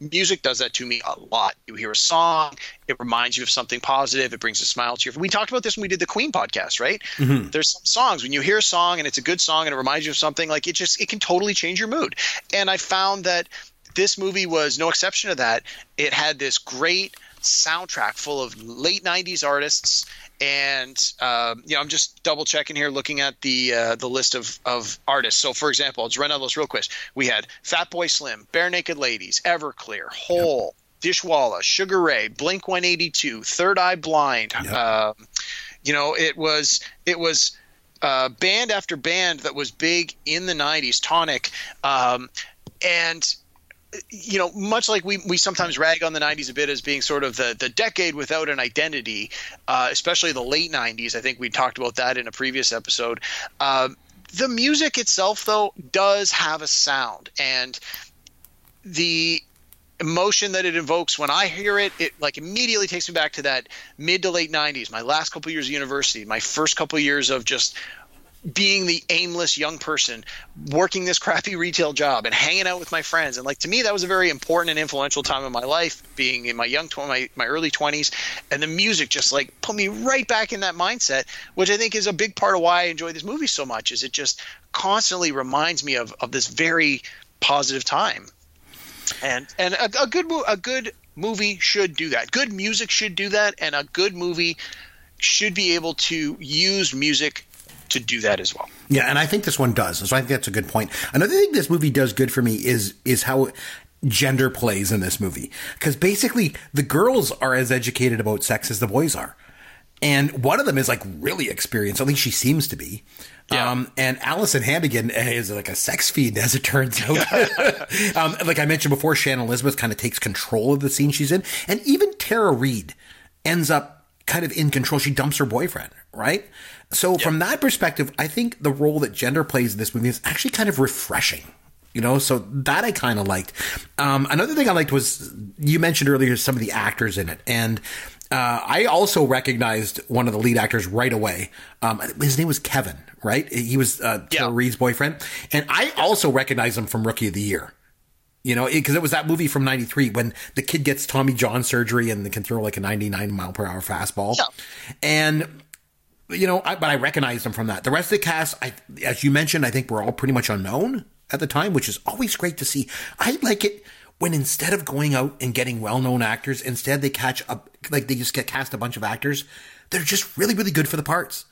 music does that to me a lot. You hear a song, it reminds you of something positive, it brings a smile to your. We talked about this when we did the Queen podcast, right? Mm-hmm. There's some songs when you hear a song and it's a good song and it reminds you of something, like it just it can totally change your mood. And I found that this movie was no exception to that. It had this great soundtrack full of late '90s artists, and um, you know, I'm just double checking here, looking at the uh, the list of of artists. So, for example, just run down those real quick. We had Fatboy Slim, Barenaked Ladies, Everclear, Hole. Dishwalla, Sugar Ray, Blink 182, Third Eye Blind. Yep. Um, you know, it was it was uh, band after band that was big in the 90s, Tonic. Um, and you know, much like we, we sometimes rag on the 90s a bit as being sort of the, the decade without an identity, uh, especially the late 90s. I think we talked about that in a previous episode. Um, the music itself, though, does have a sound. And the emotion that it invokes when I hear it, it like immediately takes me back to that mid to late 90s, my last couple years of university, my first couple years of just being the aimless young person working this crappy retail job and hanging out with my friends. And like to me that was a very important and influential time in my life being in my young tw- my, my early 20s and the music just like put me right back in that mindset which i think is a big part of why i enjoy this movie so much is it just constantly reminds me of, of this very positive time. And and a, a good a good movie should do that. Good music should do that and a good movie should be able to use music to do that as well Yeah, and I think this one does. So I think that's a good point. Another thing this movie does good for me is is how gender plays in this movie. Because basically the girls are as educated about sex as the boys are. And one of them is like really experienced, at least she seems to be. Yeah. Um, and Alyson Hannigan is like a sex fiend, as it turns out. um, like I mentioned before, Shannon Elizabeth kind of takes control of the scene she's in. And even Tara Reid ends up kind of in control. She dumps her boyfriend, right? So from that perspective, I think the role that gender plays in this movie is actually kind of refreshing. You know, so that I kind of liked. Um, another thing I liked was you mentioned earlier some of the actors in it, and uh, I also recognized one of the lead actors right away. Um, his name was Kevin, right? He was uh, Yeah. Reid's boyfriend, and I also recognized him from Rookie of the Year. You know, because it, was that movie from '93 when the kid gets Tommy John surgery and can throw like a 99 mile per hour fastball, Yeah. and you know, I, but I recognized them from that. The rest of the cast, I, as you mentioned, I think we're all pretty much unknown at the time, which is always great to see. I like it when instead of going out and getting well-known actors, instead they catch up, like they just get cast a bunch of actors. They're just really, really good for the parts.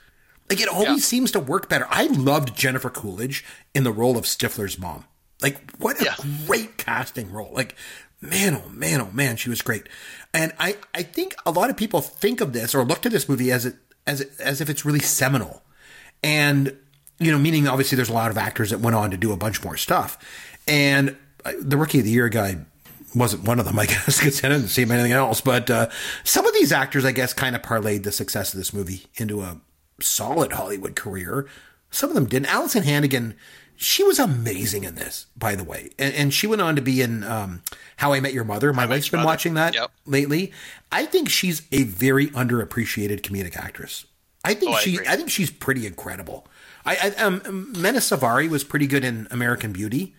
Like it always Yeah. seems to work better. I loved Jennifer Coolidge in the role of Stifler's mom. Like what a Yeah. great casting role. Like man, oh man, oh man, she was great. And I, I think a lot of people think of this or look to this movie as it as as if it's really seminal. And you know, meaning obviously there's a lot of actors that went on to do a bunch more stuff. And uh, the rookie of the year guy wasn't one of them, I guess, because I didn't see him anything else. But uh, some of these actors, I guess, kind of parlayed the success of this movie into a solid Hollywood career. Some of them didn't. Alyson Hannigan, she was amazing in this, by the way, and, and she went on to be in um, How I Met Your Mother. My wife's been Mother. watching that Yep. lately. I think she's a very underappreciated comedic actress. I think Oh, she, agree. I think she's pretty incredible. I, I um, Mena Suvari was pretty good in American Beauty.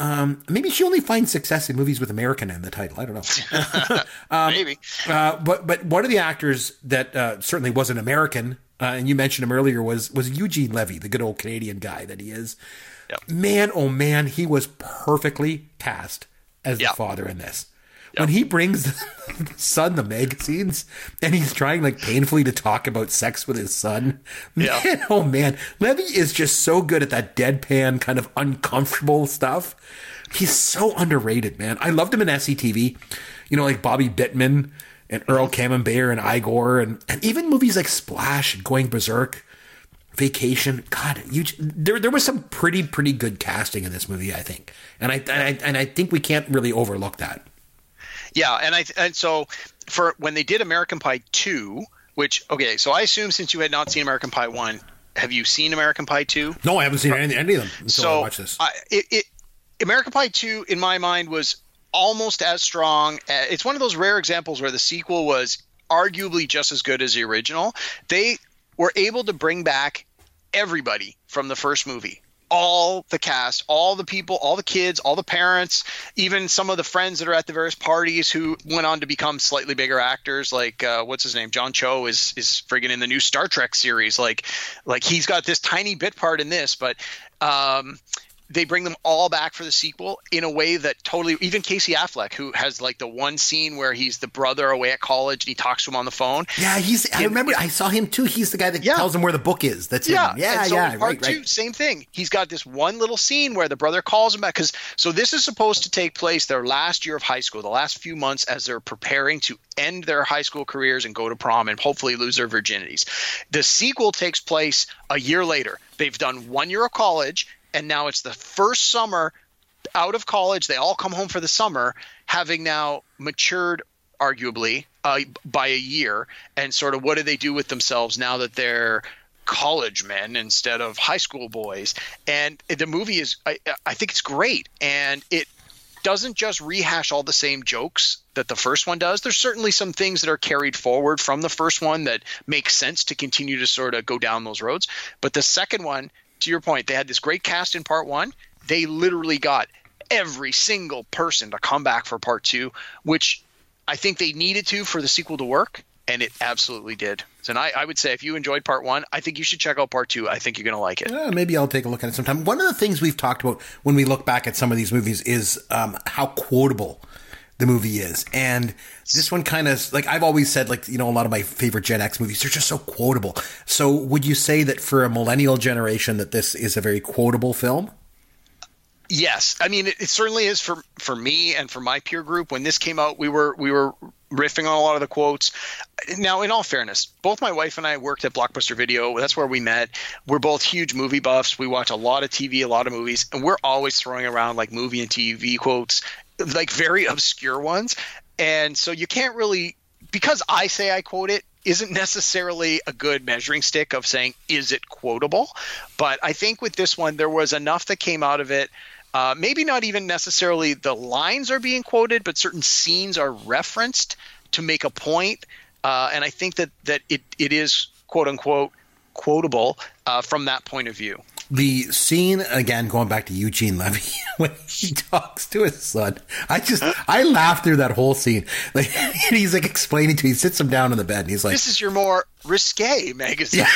Um, maybe she only finds success in movies with American in the title. I don't know. Um, Maybe. Uh, but but one of the actors that uh, certainly wasn't American, uh, and you mentioned him earlier, was was Eugene Levy, the good old Canadian guy that he is. Yep. Man, oh man, he was perfectly cast as Yeah. the father in this. When he brings the son the magazines and he's trying like painfully to talk about sex with his son, man, oh man, Levy is just so good at that deadpan kind of uncomfortable stuff. He's so underrated, man. I loved him in SCTV. You know, like Bobby Bittman and Earl Camembert and Igor and, and even movies like Splash and Going Berserk, Vacation. God, you there there was some pretty pretty good casting in this movie, I think. And I and I, and I think we can't really overlook that. Yeah, and I and so for when they did American Pie two, which okay, so I assume since you had not seen American Pie one, have you seen American Pie two? No, I haven't seen any, any of them until I so watched this. I, it, it American Pie two in my mind was almost as strong. uh, It's one of those rare examples where the sequel was arguably just as good as the original. They were able to bring back everybody from the first movie. All the cast, all the people, all the kids, all the parents, even some of the friends that are at the various parties who went on to become slightly bigger actors. Like uh, what's his name? John Cho is is friggin' in the new Star Trek series. Like like he's got this tiny bit part in this, but um, they bring them all back for the sequel in a way that totally even Casey Affleck, who has like the one scene where he's the brother away at college and he talks to him on the phone. yeah, he's. I remember. I saw him too. He's the guy that Yeah. tells him where the book is. That's Yeah, him. Yeah, and so yeah. part Right, two, right. same thing. He's got this one little scene where the brother calls him back because so this is supposed to take place their last year of high school, the last few months as they're preparing to end their high school careers and go to prom and hopefully lose their virginities. The sequel takes place a year later. They've done one year of college, and now it's the first summer out of college. They all come home for the summer, having now matured arguably uh, by a year. And sort of what do they do with themselves now that they're college men instead of high school boys? And the movie is i, I think it's great. And it doesn't just rehash all the same jokes that the first one does. There's certainly some things that are carried forward from the first one that make sense to continue to sort of go down those roads. But the second one to your point they had this great cast in part one they literally got every single person to come back for part two which I think they needed to for the sequel to work, and it absolutely did. So, and I, I would say if you enjoyed part one, I think you should check out part two. I think you're going to like it. Uh, maybe I'll take a look at it sometime. One of the things we've talked about when we look back at some of these movies is um, how quotable the movie is. And this one kind of, like I've always said, like, you know, a lot of my favorite Gen X movies, they're just so quotable. So would you say that for a millennial generation that this is a very quotable film? Yes, I mean it, it certainly is for for me and for my peer group. When this came out, we were we were riffing on a lot of the quotes. Now, in all fairness, both my wife and I worked at Blockbuster Video. That's where we met. We're both huge movie buffs. We watch a lot of TV, a lot of movies, and we're always throwing around like movie and TV quotes, like very obscure ones. And so you can't really because I say I quote it isn't necessarily a good measuring stick of saying is it quotable. But I think with this one there was enough that came out of it. Uh, maybe not even necessarily the lines are being quoted, but certain scenes are referenced to make a point, uh, and I think that that it it is quote unquote quotable uh, from that point of view. The scene again, going back to Eugene Levy when he talks to his son. I just I laughed through that whole scene. Like he's like explaining to, he sits him down on the bed, and he's like, "This is your more risque magazine." Yeah.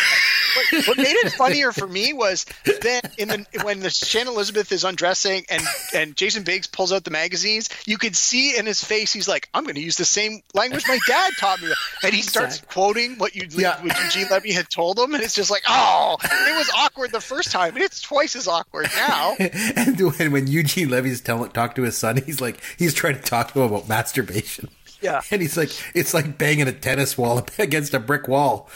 what, what made it funnier for me was then in the when the Shannon Elizabeth is undressing and and Jason Biggs pulls out the magazines, you could see in his face he's like, "I'm going to use the same language my dad taught me," and he starts quoting what you Yeah. what Eugene Levy had told him, and it's just like, "Oh, it was awkward the first time, and it's twice as awkward now." and when, when Eugene Levy's telling talk to his son, he's like he's trying to talk to him about masturbation. Yeah. And he's like, it's like banging a tennis wall against a brick wall,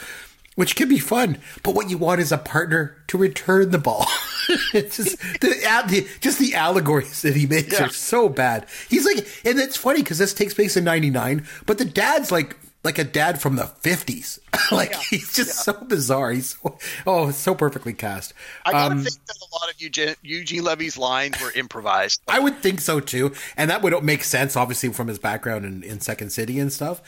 which can be fun. But what you want is a partner to return the ball. it's just the, the just the allegories that he makes Yeah. are so bad. He's like, and it's funny because this takes place in '99, but the dad's like like a dad from the 50s. like he's just so bizarre. He's so, oh, so perfectly cast. I gotta Um, think that a lot of Eugene, Eugene Levy's lines were improvised. I would think so too, and that would make sense, obviously, from his background in, in Second City and stuff.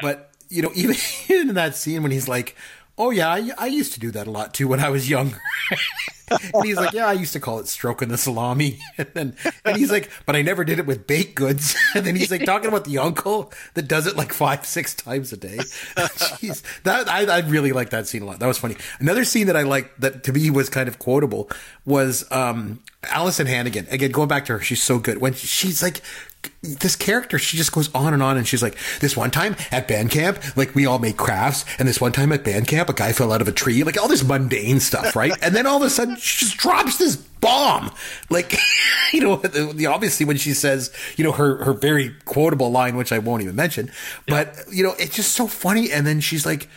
But you know, even in that scene when he's like, "Oh yeah, I, I used to do that a lot too when I was younger," and he's like, "Yeah, I used to call it stroking the salami," and then and he's like, "But I never did it with baked goods," and then he's like talking about the uncle that does it like five, six times a day. Jeez, that I, I really like that scene a lot. That was funny. Another scene that I liked that to me was kind of quotable was um Alyson Hannigan. Again, going back to her, she's so good. When she's like this character, she just goes on and on and she's like, this one time at band camp, like we all made crafts, and this one time at band camp, a guy fell out of a tree, like all this mundane stuff, right? and then all of a sudden she just drops this bomb. Like, you know, the, the, obviously when she says, you know, her, her very quotable line, which I won't even mention, but you know, it's just so funny. And then she's like,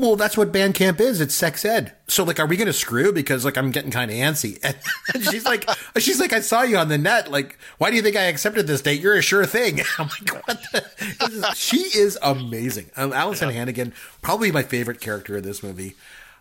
well, that's what band camp is. It's sex ed. So, like, are we going to screw? Because, like, I'm getting kind of antsy. And she's like, she's like, I saw you on the net. Like, why do you think I accepted this date? You're a sure thing. I'm like, what the? Is- she is amazing. Um, Alyson Hannigan, probably my favorite character in this movie.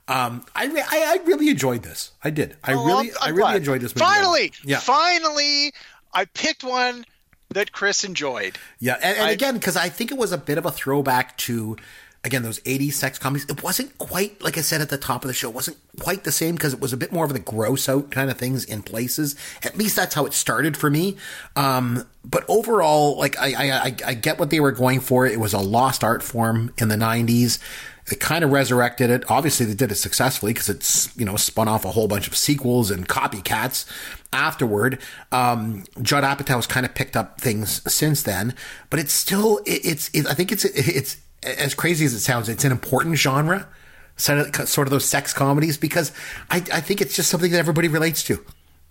Um, I, re- I, I really enjoyed this. I did. I Oh, really, I'm- I really glad. enjoyed this movie. Finally, Yeah. finally, I picked one that Chris enjoyed. Yeah, and, and I- again, because I think it was a bit of a throwback to, again, those 80s sex comedies. It wasn't quite, like I said at the top of the show, it wasn't quite the same because it was a bit more of the gross out kind of things in places. At least that's how it started for me. Um, but overall, like, I, I, I, I get what they were going for. It was a lost art form in the 90s. They kind of resurrected it. Obviously, they did it successfully because it's you know spun off a whole bunch of sequels and copycats afterward. Um, Judd has kind of picked up things since then, but it's still it, it's it, I think it's it's as crazy as it sounds. It's an important genre, sort of, sort of those sex comedies because I I think it's just something that everybody relates to.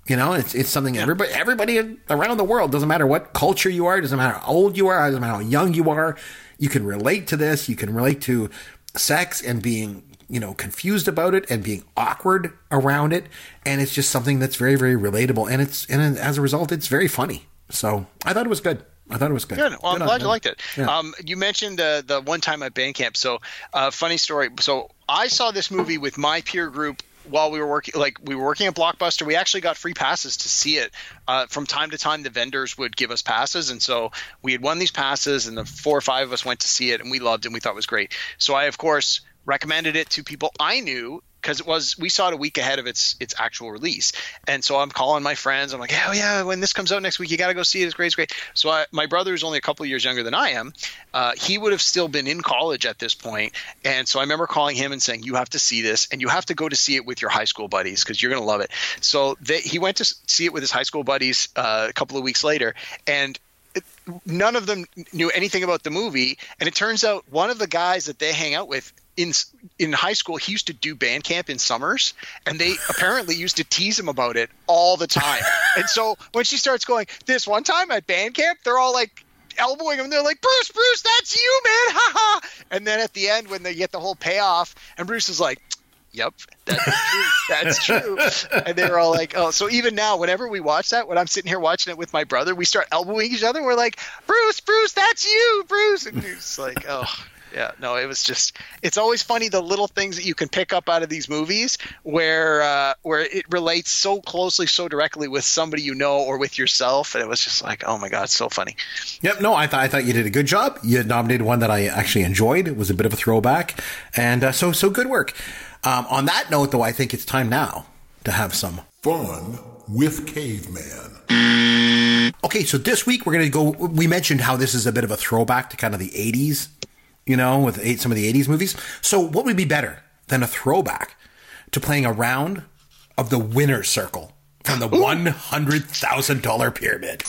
You know, it's it's something everybody everybody around the world doesn't matter what culture you are, doesn't matter how old you are, doesn't matter how young you are, you can relate to this. You can relate to sex and being you know confused about it and being awkward around it, and it's just something that's very very relatable, and it's and as a result, it's very funny. So I thought it was good. I thought it was good. Good. Well, I'm Good on glad you liked it. Yeah. Um, you mentioned uh, the one time at band camp. So, uh, funny story. So, I saw this movie with my peer group while we were working. Like we were working at Blockbuster. We actually got free passes to see it. Uh, from time to time, the vendors would give us passes, and so we had won these passes, and the four or five of us went to see it, and we loved it, and we thought it was great. So, I of course recommended it to people I knew because it was we saw it a week ahead of its its actual release, and so I'm calling my friends. I'm like, oh yeah, when this comes out next week, you got to go see it. It's great, it's great. So I, my brother is only a couple of years younger than I am. Uh, he would have still been in college at this point, and so I remember calling him and saying, you have to see this, and you have to go to see it with your high school buddies because you're gonna love it. So they, he went to see it with his high school buddies uh, a couple of weeks later, and none of them knew anything about the movie and it turns out one of the guys that they hang out with in in high school he used to do band camp in summers and they apparently used to tease him about it all the time and so when she starts going this one time at band camp they're all like elbowing him they're like bruce bruce that's you man ha ha and then at the end when they get the whole payoff and bruce is like Yep, that's true. That's true. And they were all like, "Oh." So even now, whenever we watch that, when I'm sitting here watching it with my brother, we start elbowing each other. We're like, "Bruce, Bruce, that's you, Bruce!" And it's like, "Oh, yeah. No, it was just. It's always funny the little things that you can pick up out of these movies where uh, where it relates so closely, so directly with somebody you know or with yourself, and it was just like, oh my god, so funny. Yep. No, I thought I thought you did a good job. You nominated one that I actually enjoyed. It was a bit of a throwback, and uh, so so good work. Um, on that note, though, I think it's time now to have some Fun with Caveman. Okay, so this week we're going to go. We mentioned how this is a bit of a throwback to kind of the 80s, you know, with eight, some of the 80s movies. So, what would be better than a throwback to playing a round of the winner's circle from the $100,000 pyramid?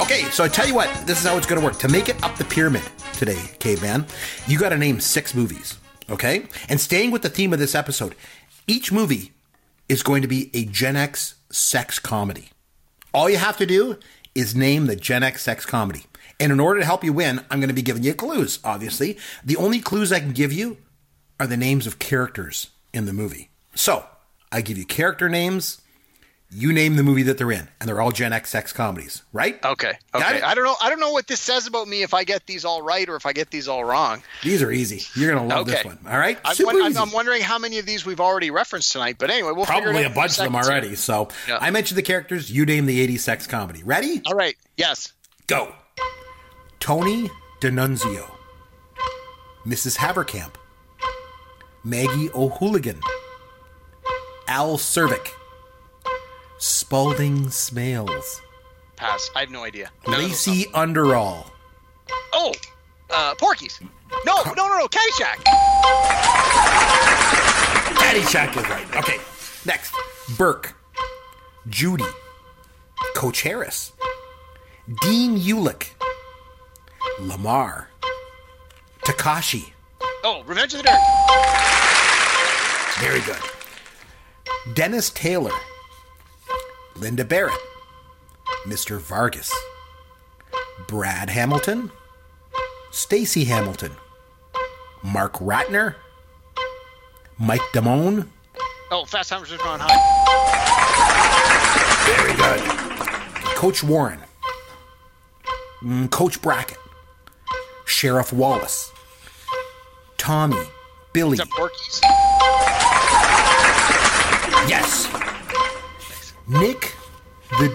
Okay, so I tell you what, this is how it's going to work. To make it up the pyramid today, caveman, you got to name six movies, okay? And staying with the theme of this episode, each movie is going to be a Gen X sex comedy. All you have to do is name the Gen X sex comedy. And in order to help you win, I'm going to be giving you clues, obviously. The only clues I can give you are the names of characters in the movie. So, I give you character names. You name the movie that they're in, and they're all Gen X sex comedies, right? Okay. Okay. I don't know. I don't know what this says about me if I get these all right or if I get these all wrong. These are easy. You're gonna love this one. All right, I'm, I'm, wondering how many of these we've already referenced tonight. But anyway, we'll Probably a bunch of them already. here. So Yeah. I mentioned the characters. You name the '80s sex comedy. Ready? All right. Yes. Go. Tony D'Annunzio, Mrs. Haverkamp, Maggie O'Hooligan, Al Czervik, Spalding Smails, Pass. I have no idea. None of those Lacey Underall, Oh, uh, Porky's. No, no, no, no. Caddyshack. Caddyshack is right. Okay, next. Burke, Judy, Coach Harris, Dean Ulich, Lamar, Takashi. Oh, Revenge of the Dirt. Very good. Dennis Taylor, Linda Barrett, Mr. Vargas, Brad Hamilton, Stacy Hamilton, Mark Ratner, Mike Damone. Oh, Fast Times at Ridgemont High. Very good. Coach Warren, Mm, Coach Brackett, Sheriff Wallace, Tommy, Billy. Is that Porky's? Yes. Nick the D-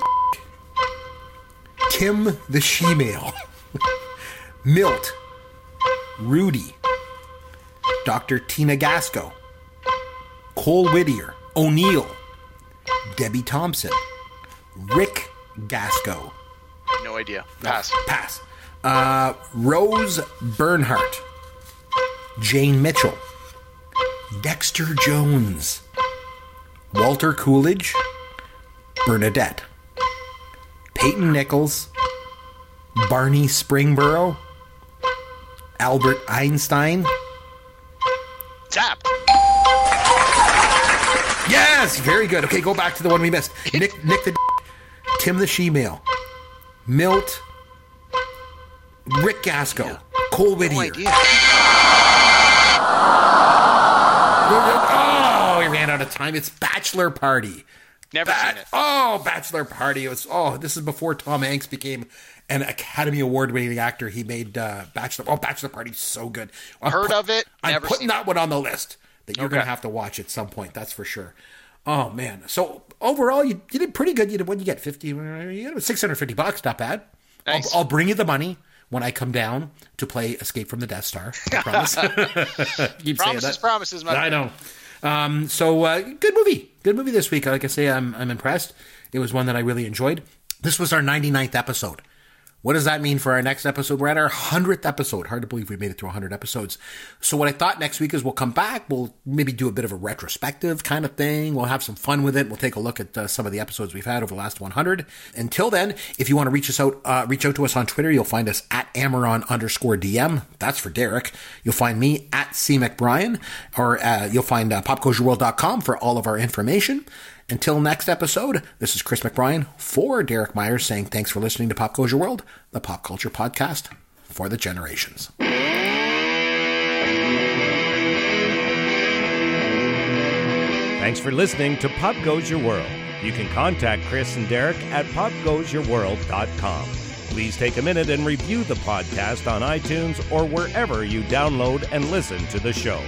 Tim the Shemale. Milt. Rudy. Dr. Tina Gassko. Cole Whittier. O'Neill. Debbie Thompson. Rick Gassko. No idea. Pass. Pass. Uh, Rose Bernhardt. Jane Mitchell. Dexter Jones. Walter Coolidge. Bernadette. Peyton Nichols. Barney Springboro. Albert Einstein. Zap. Yes, very good. Okay, go back to the one we missed. Nick, Nick the Tim the Shemale, Milt, Rick Gassko, Cole No Whittier. idea. Oh, we ran out of time. It's Bachelor Party. Never seen it. Oh, Bachelor Party. It was oh, this is before Tom Hanks became an Academy Award winning actor. He made uh, Bachelor. Oh, Bachelor Party, so good. I'm Heard of it, I'm putting that one on the list that you're gonna have to watch at some point. That's for sure. Oh man. So overall, you, you did pretty good. You did what? You get fifty. You got six hundred fifty bucks. Not bad. Nice. I'll, I'll bring you the money when I come down to play Escape from the Death Star. I promise. Keep saying Promises, that. promises, my I know. Um, so uh, good movie, good movie this week. Like I say, I'm I'm impressed. It was one that I really enjoyed. This was our 99th episode. What does that mean for our next episode? We're at our 100th episode. Hard to believe we made it through 100 episodes. So what I thought next week is we'll come back. We'll maybe do a bit of a retrospective kind of thing. We'll have some fun with it. We'll take a look at uh, some of the episodes we've had over the last 100. Until then, if you want to reach us out, uh, reach out to us on Twitter. You'll find us at Amaron underscore DM. That's for Derek. You'll find me at C McBrien, or uh, you'll find uh, popcultureworld.com for all of our information. Until next episode, this is Chris McBrien for Derek Myers saying thanks for listening to Pop Culture World, the pop culture podcast for the generations. Thanks for listening to Pop Goes Your World. You can contact Chris and Derek at popgoesyourworld.com. Please take a minute and review the podcast on iTunes or wherever you download and listen to the show.